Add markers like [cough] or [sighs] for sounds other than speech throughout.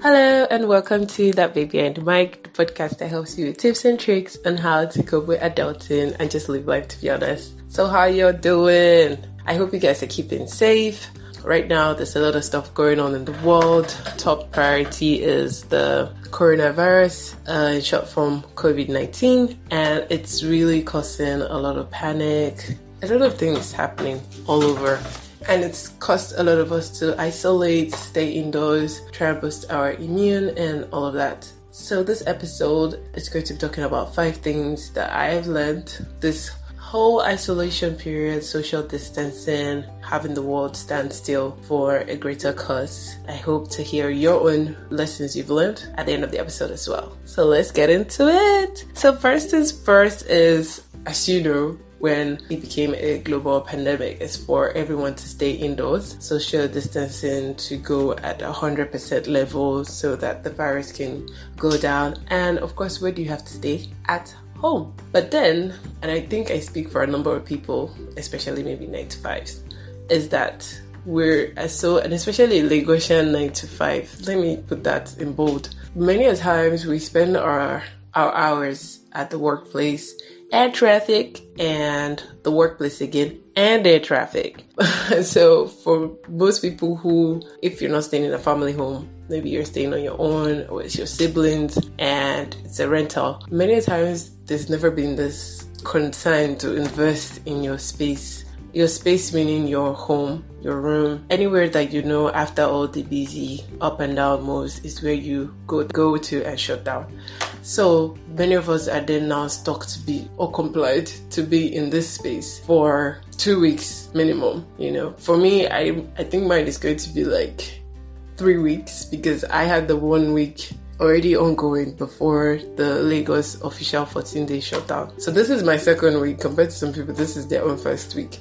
Hello and welcome to That Baby and Mike, the podcast that helps you with tips and tricks on how to cope with adulting and just live life to be honest. So how you doing? I hope you guys are keeping safe. Right now there's a lot of stuff going on in the world. Top priority is the coronavirus, uh, in short form COVID-19, and it's really causing a lot of panic. A lot of things happening all over and it's caused a lot of us to isolate, stay indoors, try and boost our immune, and all of that. So, this episode is going to be talking about five things that I have learned this whole isolation period, social distancing, having the world stand still for a greater cause. I hope to hear your own lessons you've learned at the end of the episode as well. So let's get into it. So, first things first is, as you know, when it became a global pandemic is for everyone to stay indoors, social distancing to go at 100% level so that the virus can go down. And of course, where do you have to stay? At home. But then, and I think I speak for a number of people, especially maybe 9 to 5s, is that we're uh, so, and especially Lagosian 9 to 5, let me put that in bold. Many a times we spend our, our hours at the workplace air traffic and the workplace again and air traffic. [laughs] so for most people who if you're not staying in a family home, maybe you're staying on your own or it's your siblings and it's a rental. Many times there's never been this concern to invest in your space. Your space meaning your home, your room, anywhere that you know after all the busy up and down moves is where you go go to and shut down. So many of us are then now stuck to be or complied to be in this space for two weeks minimum. You know, for me, I I think mine is going to be like three weeks because I had the one week already ongoing before the Lagos official 14 day shutdown. So this is my second week compared to some people. This is their own first week.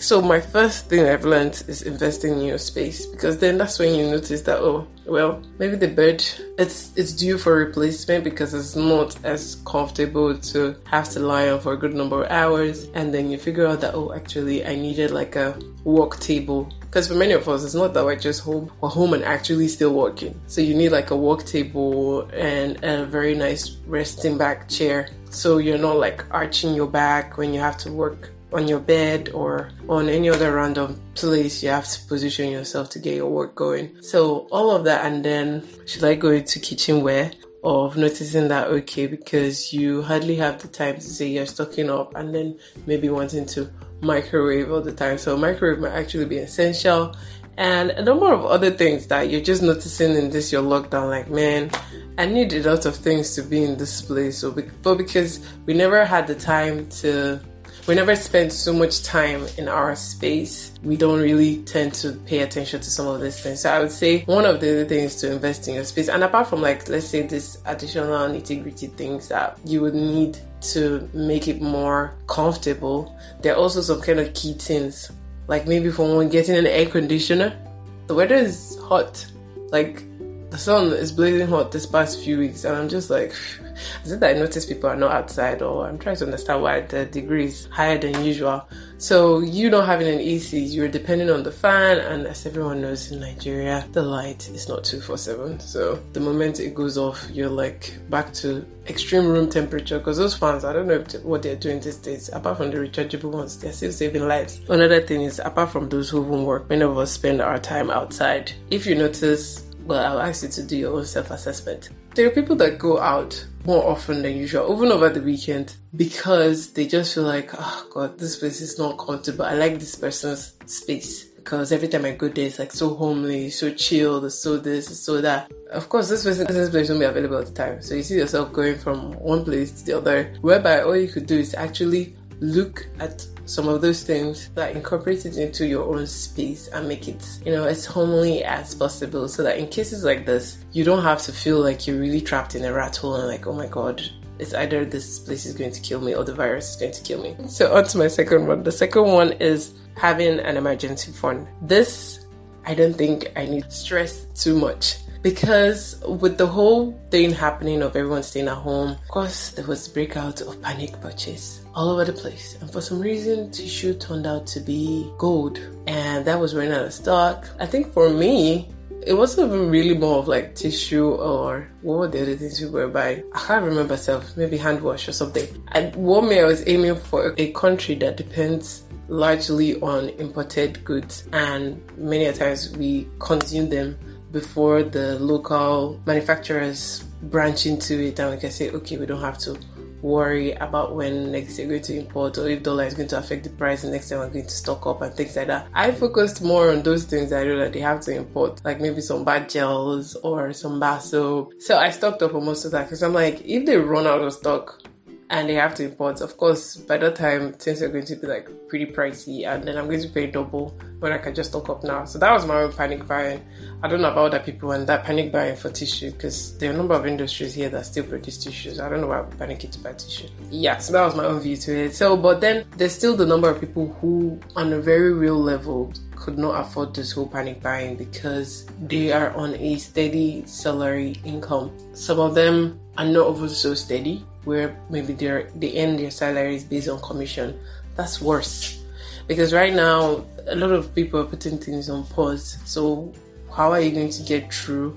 So my first thing I've learned is investing in your space because then that's when you notice that oh well maybe the bed it's it's due for replacement because it's not as comfortable to have to lie on for a good number of hours. And then you figure out that oh actually I needed like a work table. Because for many of us it's not that we're just home we're home and actually still working. So you need like a work table and a very nice resting back chair. So you're not like arching your back when you have to work on your bed or on any other random place you have to position yourself to get your work going. So all of that and then should I go into kitchenware of noticing that okay because you hardly have the time to say you're stocking up and then maybe wanting to microwave all the time. So microwave might actually be essential and a number of other things that you're just noticing in this your lockdown like man I need a lot of things to be in this place so but because we never had the time to we never spend so much time in our space. We don't really tend to pay attention to some of these things. So I would say one of the things to invest in your space, and apart from like let's say this additional nitty gritty things that you would need to make it more comfortable, there are also some kind of key things. Like maybe for one getting an air conditioner. The weather is hot. Like the sun is blazing hot this past few weeks, and I'm just like, [sighs] is it that I notice people are not outside, or I'm trying to understand why the degree is higher than usual? So, you not having an AC, you're depending on the fan, and as everyone knows in Nigeria, the light is not 247. So, the moment it goes off, you're like back to extreme room temperature because those fans, I don't know what they're doing these days, apart from the rechargeable ones, they're still saving lives. Another thing is, apart from those who won't work, many of us spend our time outside. If you notice, well, I'll ask you to do your own self assessment. There are people that go out more often than usual, even over the weekend, because they just feel like, oh God, this place is not comfortable. I like this person's space. Because every time I go there, it's like so homely, so chill, it's so this, so that. Of course, this person, this place won't be available at the time. So you see yourself going from one place to the other, whereby all you could do is actually look at some of those things that incorporate it into your own space and make it, you know, as homely as possible so that in cases like this, you don't have to feel like you're really trapped in a rat hole and like, oh my god, it's either this place is going to kill me or the virus is going to kill me. So on to my second one. The second one is having an emergency fund. This I don't think I need stress too much because with the whole thing happening of everyone staying at home, of course there was breakout of panic purchase all over the place. And for some reason, tissue turned out to be gold, and that was running out of stock. I think for me, it wasn't even really more of like tissue or what were the other things we were buying? I can't remember myself, maybe hand wash or something. And one day I was aiming for a country that depends largely on imported goods and many a times we consume them before the local manufacturers branch into it and we can say okay we don't have to worry about when next they're going to import or if dollar is going to affect the price and next time we're going to stock up and things like that. I focused more on those things I know that they have to import, like maybe some bad gels or some bar soap. So I stocked up on most of that because I'm like, if they run out of stock, and they have to import. Of course, by that time things are going to be like pretty pricey, and then I'm going to pay double when I can just stock up now. So that was my own panic buying. I don't know about other people and that panic buying for tissue because there are a number of industries here that still produce tissues. I don't know why I'm panicking to buy tissue. Yeah, so that was my own view to it. So, but then there's still the number of people who, on a very real level, could not afford this whole panic buying because they are on a steady salary income. Some of them are not even so steady where maybe they're they end their salaries based on commission. That's worse. Because right now a lot of people are putting things on pause. So how are you going to get through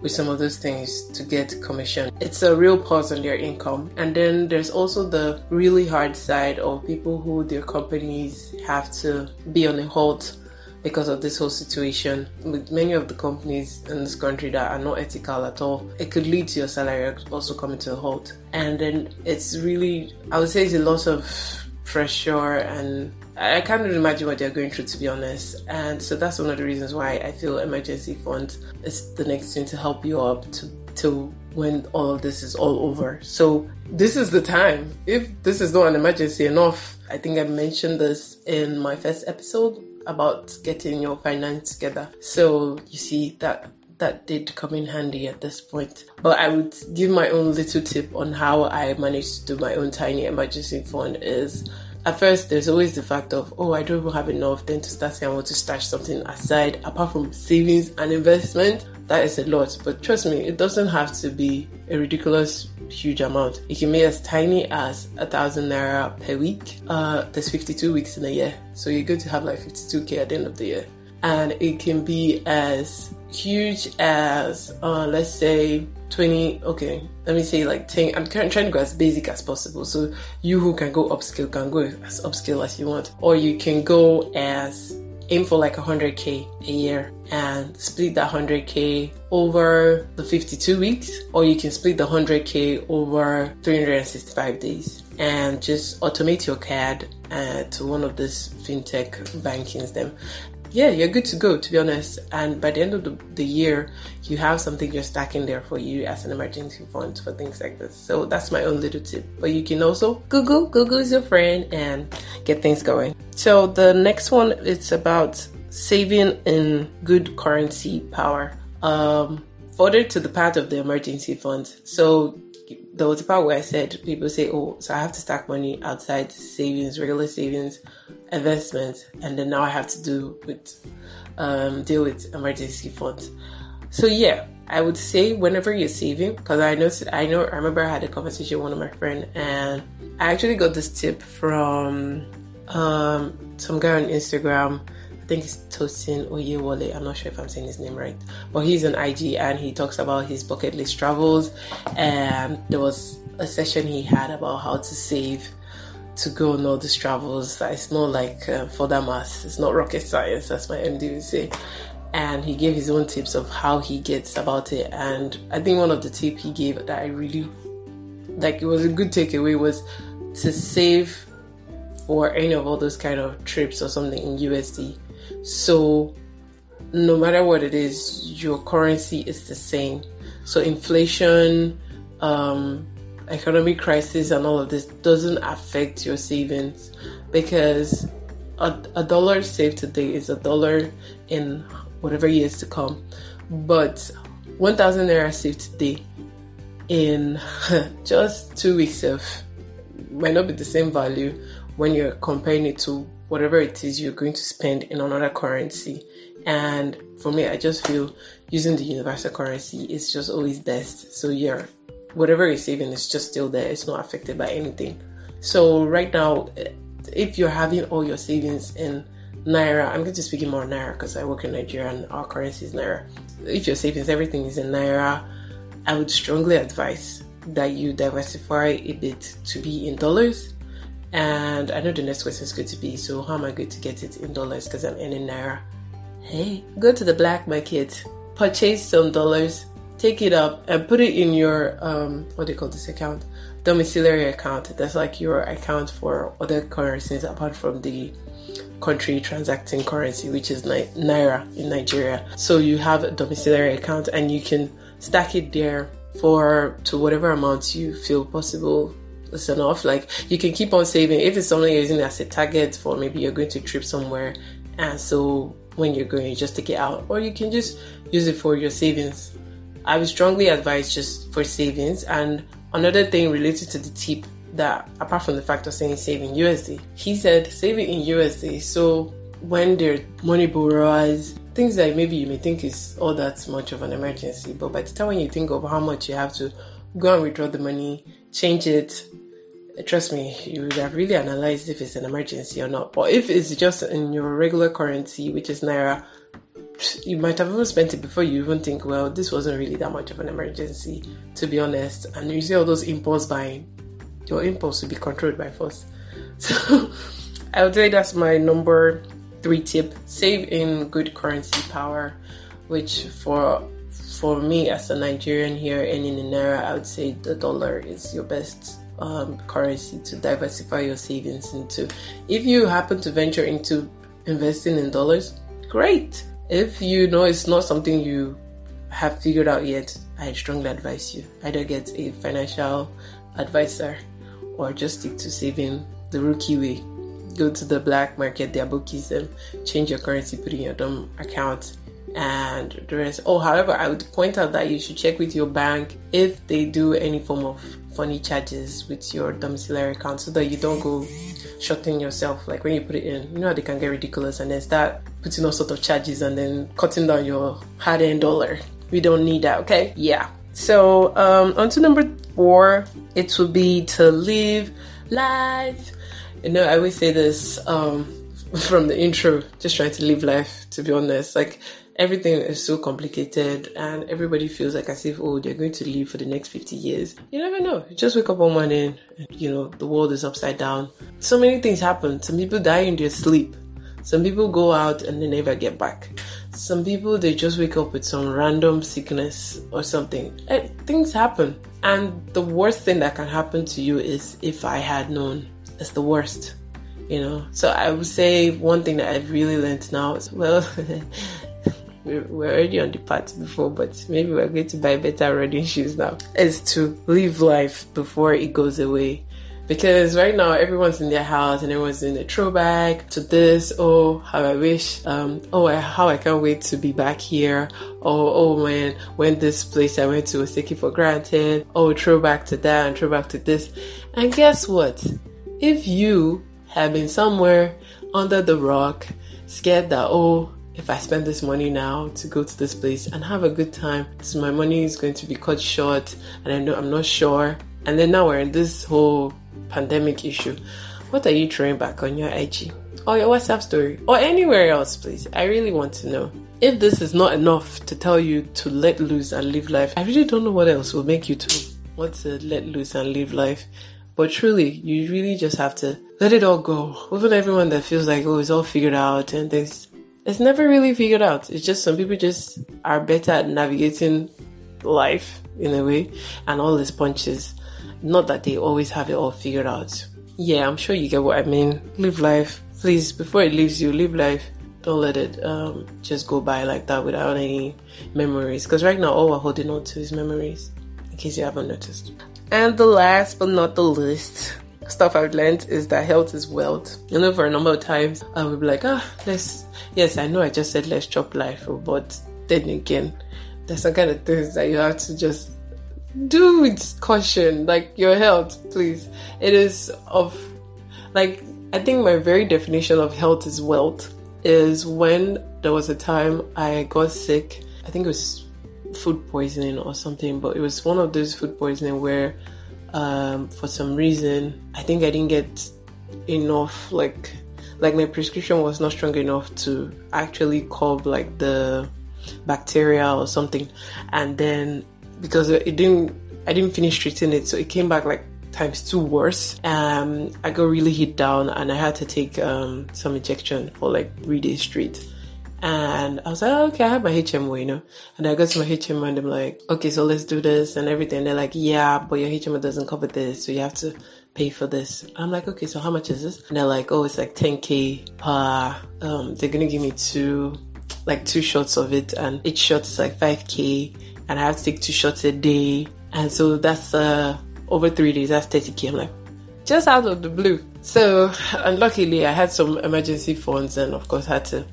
with some of those things to get commission? It's a real pause on their income. And then there's also the really hard side of people who their companies have to be on a halt because of this whole situation with many of the companies in this country that are not ethical at all. It could lead to your salary also coming to a halt. And then it's really, I would say, it's a lot of pressure and I can't even imagine what they're going through to be honest. And so that's one of the reasons why I feel emergency fund is the next thing to help you up to to when all of this is all over. So this is the time. If this is not an emergency enough, I think I mentioned this in my first episode about getting your finance together. So you see that that did come in handy at this point. But I would give my own little tip on how I managed to do my own tiny emergency fund is at first there's always the fact of oh I don't even have enough then to start saying I want to stash something aside apart from savings and investment that is a lot but trust me it doesn't have to be a ridiculous huge amount. It can be as tiny as a thousand naira per week. Uh there's 52 weeks in a year so you're going to have like 52k at the end of the year. And it can be as huge as uh let's say 20 okay let me say like 10 i'm trying to go as basic as possible. So you who can go upscale can go as upscale as you want or you can go as aim for like 100k a year and split that 100k over the 52 weeks or you can split the 100k over 365 days and just automate your card uh, to one of these fintech bankings them yeah, you're good to go, to be honest. And by the end of the, the year, you have something just stacking there for you as an emergency fund for things like this. So that's my own little tip. But you can also Google, Google is your friend, and get things going. So the next one, it's about saving in good currency power. Um, further to the part of the emergency fund. So there was a part where I said people say, "Oh, so I have to stack money outside savings, regular savings, investments, and then now I have to do with um, deal with emergency funds." So yeah, I would say whenever you're saving, because I know I know I remember I had a conversation with one of my friends, and I actually got this tip from um, some guy on Instagram think it's Tosin Oyewole. I'm not sure if I'm saying his name right, but he's on IG and he talks about his bucket list travels. And there was a session he had about how to save to go on all these travels. It's not like uh, for that mass. It's not rocket science. That's my MD would say. And he gave his own tips of how he gets about it. And I think one of the tips he gave that I really like it was a good takeaway was to save for any of all those kind of trips or something in USD so, no matter what it is, your currency is the same. So, inflation, um, economic crisis, and all of this doesn't affect your savings because a, a dollar saved today is a dollar in whatever years to come. But 1000 naira saved today in [laughs] just two weeks of might not be the same value when you're comparing it to whatever it is you're going to spend in another currency. And for me, I just feel using the universal currency is just always best. So yeah, whatever you're saving is just still there. It's not affected by anything. So right now, eh, if you're having all your savings in naira, I'm going to speak in more naira because I work in Nigeria and our currency is naira. If your savings, everything is in naira, I would strongly advise that you diversify a bit to be in dollars. And I know the next question is going to be so, how am I going to get it in dollars because I'm earning naira? Hey, go to the black market, purchase some dollars, take it up, and put it in your, um, what do you call this account? Domiciliary account. That's like your account for other currencies apart from the country transacting currency, which is naira in Nigeria. So you have a domiciliary account and you can stack it there for to whatever amount you feel possible is enough. Like you can keep on saving if it's something you're using as a target for maybe you're going to trip somewhere and so when you're going you just take it out or you can just use it for your savings. I would strongly advise just for savings and another thing related to the tip that apart from the fact of saying saving USD, he said saving in USD. So when there are money borrowers, things that maybe you may think is all that much of an emergency, but by the time when you think of how much you have to go and withdraw the money, change it, trust me, you would have really analyzed if it's an emergency or not. But if it's just in your regular currency, which is Naira, you might have even spent it before you even think, well, this wasn't really that much of an emergency, to be honest. And you see all those impulse buying, your impulse will be controlled by force. [laughs] So I would say that's my number three tip save in good currency power, which for for me as a Nigerian here and in Naira, I would say the dollar is your best um, currency to diversify your savings into. If you happen to venture into investing in dollars, great. If you know it's not something you have figured out yet, I strongly advise you either get a financial advisor or just stick to saving the rookie way. Go to the black market, their bookies, and change your currency, put in your dom account, and the rest. Oh, however, I would point out that you should check with your bank if they do any form of funny charges with your domiciliary account so that you don't go shorting yourself. Like when you put it in, you know they can get ridiculous and then start putting all sort of charges and then cutting down your hard earned dollar. We don't need that, okay? Yeah. So um on to number four, it will be to live life. You know, I always say this um [laughs] from the intro, just trying to live life, to be honest. Like everything is so complicated and everybody feels like as if oh they're going to live for the next 50 years. You never know. You just wake up one morning and, you know the world is upside down. So many things happen. Some people die in their sleep. Some people go out and they never get back. Some people they just wake up with some random sickness or something. Eh, things happen. And the worst thing that can happen to you is if i had known. It's the worst you know? So i would say one thing that i've really learned now is well [laughs] we're, already on the path before, but maybe we're going to buy better running shoes now. Is to live life before it goes away. Because right now everyone's in their house and everyone's in a throwback to this. Oh, how I wish. Um, oh, how I can't wait to be back here. Oh, oh man, when this place I went to was taken for granted. Oh, throwback to that and throwback to this. And guess what? If you have been somewhere under the rock, scared that oh if I spend this money now to go to this place and have a good time, so my money is going to be cut short and I know I'm not sure. And then now we're in this whole pandemic issue. What are you throwing back on your IG or your WhatsApp story or anywhere else, please? I really want to know. If this is not enough to tell you to let loose and live life, I really don't know what else will make you to want to let loose and live life. But truly, you really just have to let it all go. Even everyone that feels like, oh, it's all figured out and things it's never really figured out. It's just some people just are better at navigating life in a way and all these punches. Not that they always have it all figured out. Yeah, I'm sure you get what I mean. Live life. Please, before it leaves you, live life. Don't let it um, just go by like that without any memories. Because right now, all we're holding on to is memories, in case you haven't noticed. And the last but not the least, stuff I've learned is that health is wealth. You know, for a number of times, I would be like, ah, let's, yes, I know I just said let's chop life, but then again, there's some kind of things that you have to just do with caution, like your health, please. It is of, like, I think my very definition of health is wealth is when there was a time I got sick. I think it was food poisoning or something, but it was one of those food poisoning where um, for some reason, I think I didn't get enough like like my prescription was not strong enough to actually curb like the bacteria or something. And then because it didn't, I didn't finish treating it, so it came back like times two worse. Um, I got really hit down and I had to take um, some injection for like three days straight. And I was like, oh, okay, I have my HMO, you know. And I go to my HMO and I'm like, okay, so let's do this and everything. They're like, yeah, but your HMO doesn't cover this, so you have to pay for this. I'm like, okay, so how much is this? And they're like, oh, it's like 10k per. Um, they're gonna give me two, like two shots of it, and each shot is like 5k, and I have to take two shots a day, and so that's uh over three days. That's 30k. I'm like, just out of the blue. So, unluckily, I had some emergency funds, and of course, had to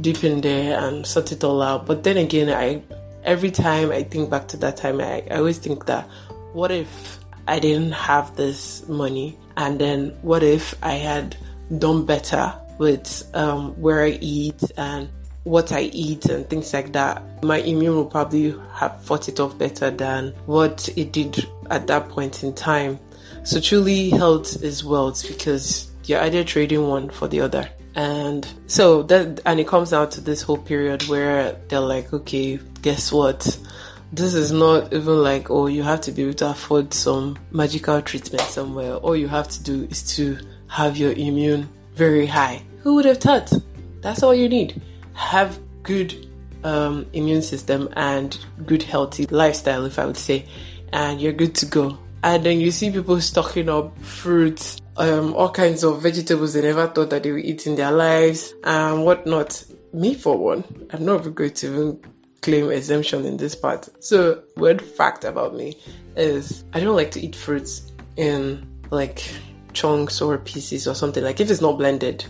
dip in there and sort it all out. But then again, I every time I think back to that time, I, I always think that what if I didn't have this money, and then what if I had done better with um, where I eat and what I eat and things like that, my immune will probably have fought it off better than what it did at that point in time. So truly health is wealth because you're either trading one for the other. And so that and it comes down to this whole period where they're like, okay, guess what? This is not even like, oh, you have to be able to afford some magical treatment somewhere. All you have to do is to have your immune very high. Who would have thought? That's all you need have good um, immune system and good healthy lifestyle, if I would say, and you're good to go. And then you see people stocking up fruits, um, all kinds of vegetables they never thought that they would eat in their lives and whatnot. Me, for one, I'm not going to even claim exemption in this part. So, word fact about me is I don't like to eat fruits in like chunks or pieces or something. Like if it's not blended,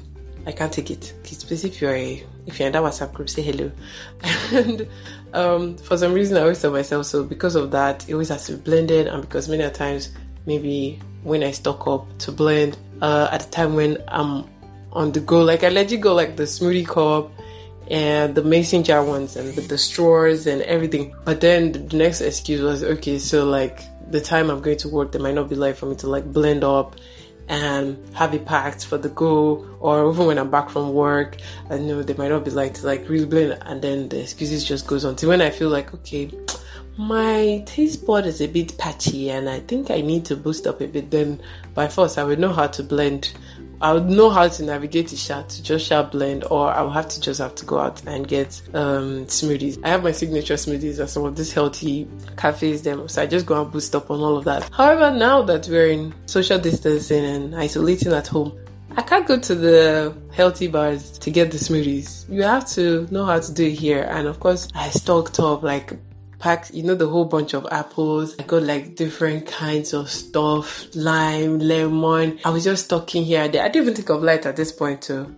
I can't take it. Especially if you're a, if you're in that WhatsApp group, say hello. [laughs] and um, for some reason, I always tell myself so. Because of that, it always has to be blended, and because many times, maybe when I stock up to blend, uh, at the time when I'm on the go, like I let you go, like the smoothie cup and the mason jar ones, and the, the straws and everything. But then the next excuse was okay, so like the time I'm going to work, there might not be light for me to like blend up and have it packed for the go. Or even when I'm back from work I know they might not be like to like really blend. And then the excuses just goes on. To when I feel like okay my taste bud is a bit patchy and I think I need to boost up a bit then by force I will know how to blend I would know how to navigate a shot to just shot blend, or I will have to just have to go out and get um, smoothies. I have my signature smoothies at some of these healthy cafes, them, so I just go and boost up on all of that. However, now that we're in social distancing and isolating at home, I can't go to the healthy bars to get the smoothies. You have to know how to do it here. And of course, I stocked up like packed, you know, the whole bunch of apples. I got like different kinds of stuff, lime, lemon. I was just talking here and there. I didn't even think of light at this point too.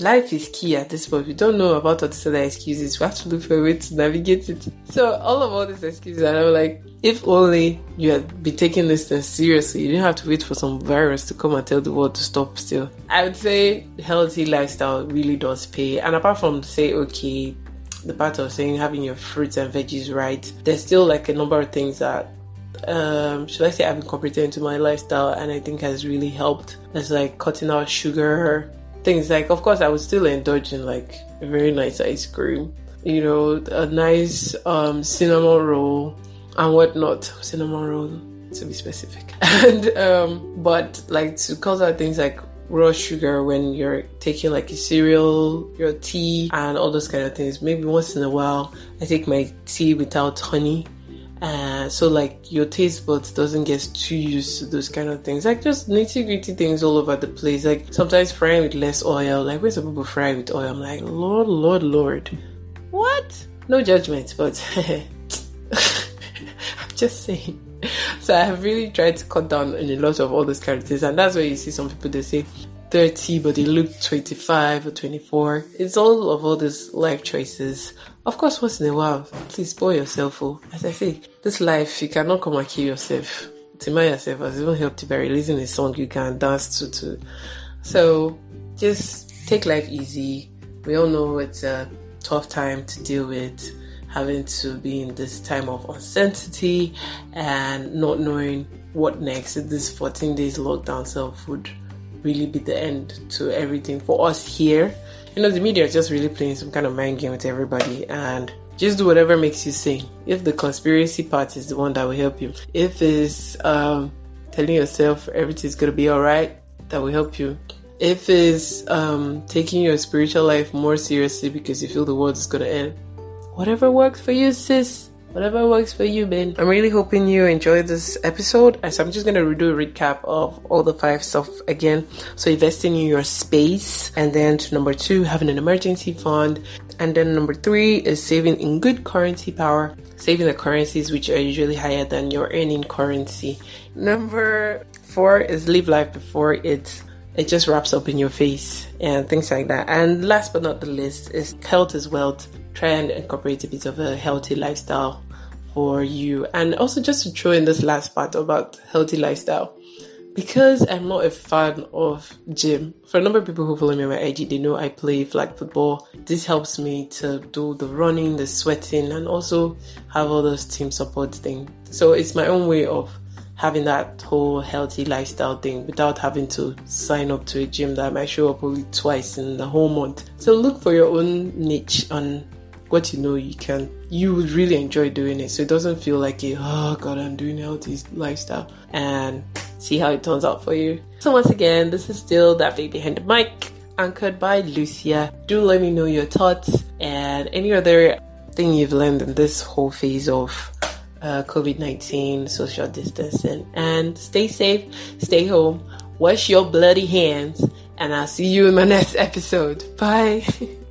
Life is key at this point. We don't know about all these other excuses. We have to look for a way to navigate it. So all of all these excuses, and I'm like, if only you had been taking this thing seriously, you didn't have to wait for some virus to come and tell the world to stop still. I would say healthy lifestyle really does pay. And apart from say, okay, the part of saying having your fruits and veggies right, there's still like a number of things that um, should I say I've incorporated into my lifestyle and I think has really helped. It's like cutting out sugar, things like of course I would still indulge in like a very nice ice cream, you know, a nice um, cinnamon roll and whatnot. Cinnamon roll to be specific. [laughs] And um, but like to cut out things like raw sugar when you're taking like a cereal, your tea, and all those kind of things. Maybe once in a while, I take my tea without honey. Uh, so like your taste buds doesn't get too used to those kind of things. Like just nitty gritty things all over the place. Like sometimes frying with less oil. Like when some people fry with oil i'm like lord lord lord. What? No judgment but [laughs] i'm just saying so I have really tried to cut down on a lot of all those characters, and that's where you see some people they say 30 but they look 25 or 24. It's all of all these life choices. Of course, once in a while, please spoil yourself. Oh, as I say, this life you cannot come and kill yourself. Timaya yourself has even helped you by releasing a song you can dance to too. So just take life easy. We all know it's a tough time to deal with having to be in this time of uncertainty and not knowing what next. This 14 days lockdown self would really be the end to everything for us here. You know, the media is just really playing some kind of mind game with everybody and just do whatever makes you sing. If the conspiracy part is the one that will help you, if it's um, telling yourself everything's gonna be alright, that will help you. If it's um, taking your spiritual life more seriously because you feel the world is gonna end, whatever works for you, sis. Whatever works for you, Ben. I'm really hoping you enjoyed this episode. So I'm just gonna do a recap of all the five stuff again. So investing in your space, and then to number two, having an emergency fund, and then number three is saving in good currency power, saving the currencies which are usually higher than your earning currency. Number four is live life before it it just wraps up in your face and things like that. And last but not the least is health is wealth. Try and incorporate a bit of a healthy lifestyle for you. And also just to throw in this last part about healthy lifestyle. Because I'm not a fan of gym, for a number of people who follow me on my IG, they know I play flag football. This helps me to do the running, the sweating, and also have all those team support thing. So it's my own way of having that whole healthy lifestyle thing without having to sign up to a gym that might show up only twice in the whole month. So look for your own niche on what you know you can you would really enjoy doing it so it doesn't feel like a oh god i'm doing healthy lifestyle and see how it turns out for you so once again this is still that baby behind the mic anchored by lucia do let me know your thoughts and any other thing you've learned in this whole phase of uh, COVID 19, social distancing. And stay safe, stay home, wash your bloody hands, and I'll see you in my [laughs] next episode. Bye. [laughs]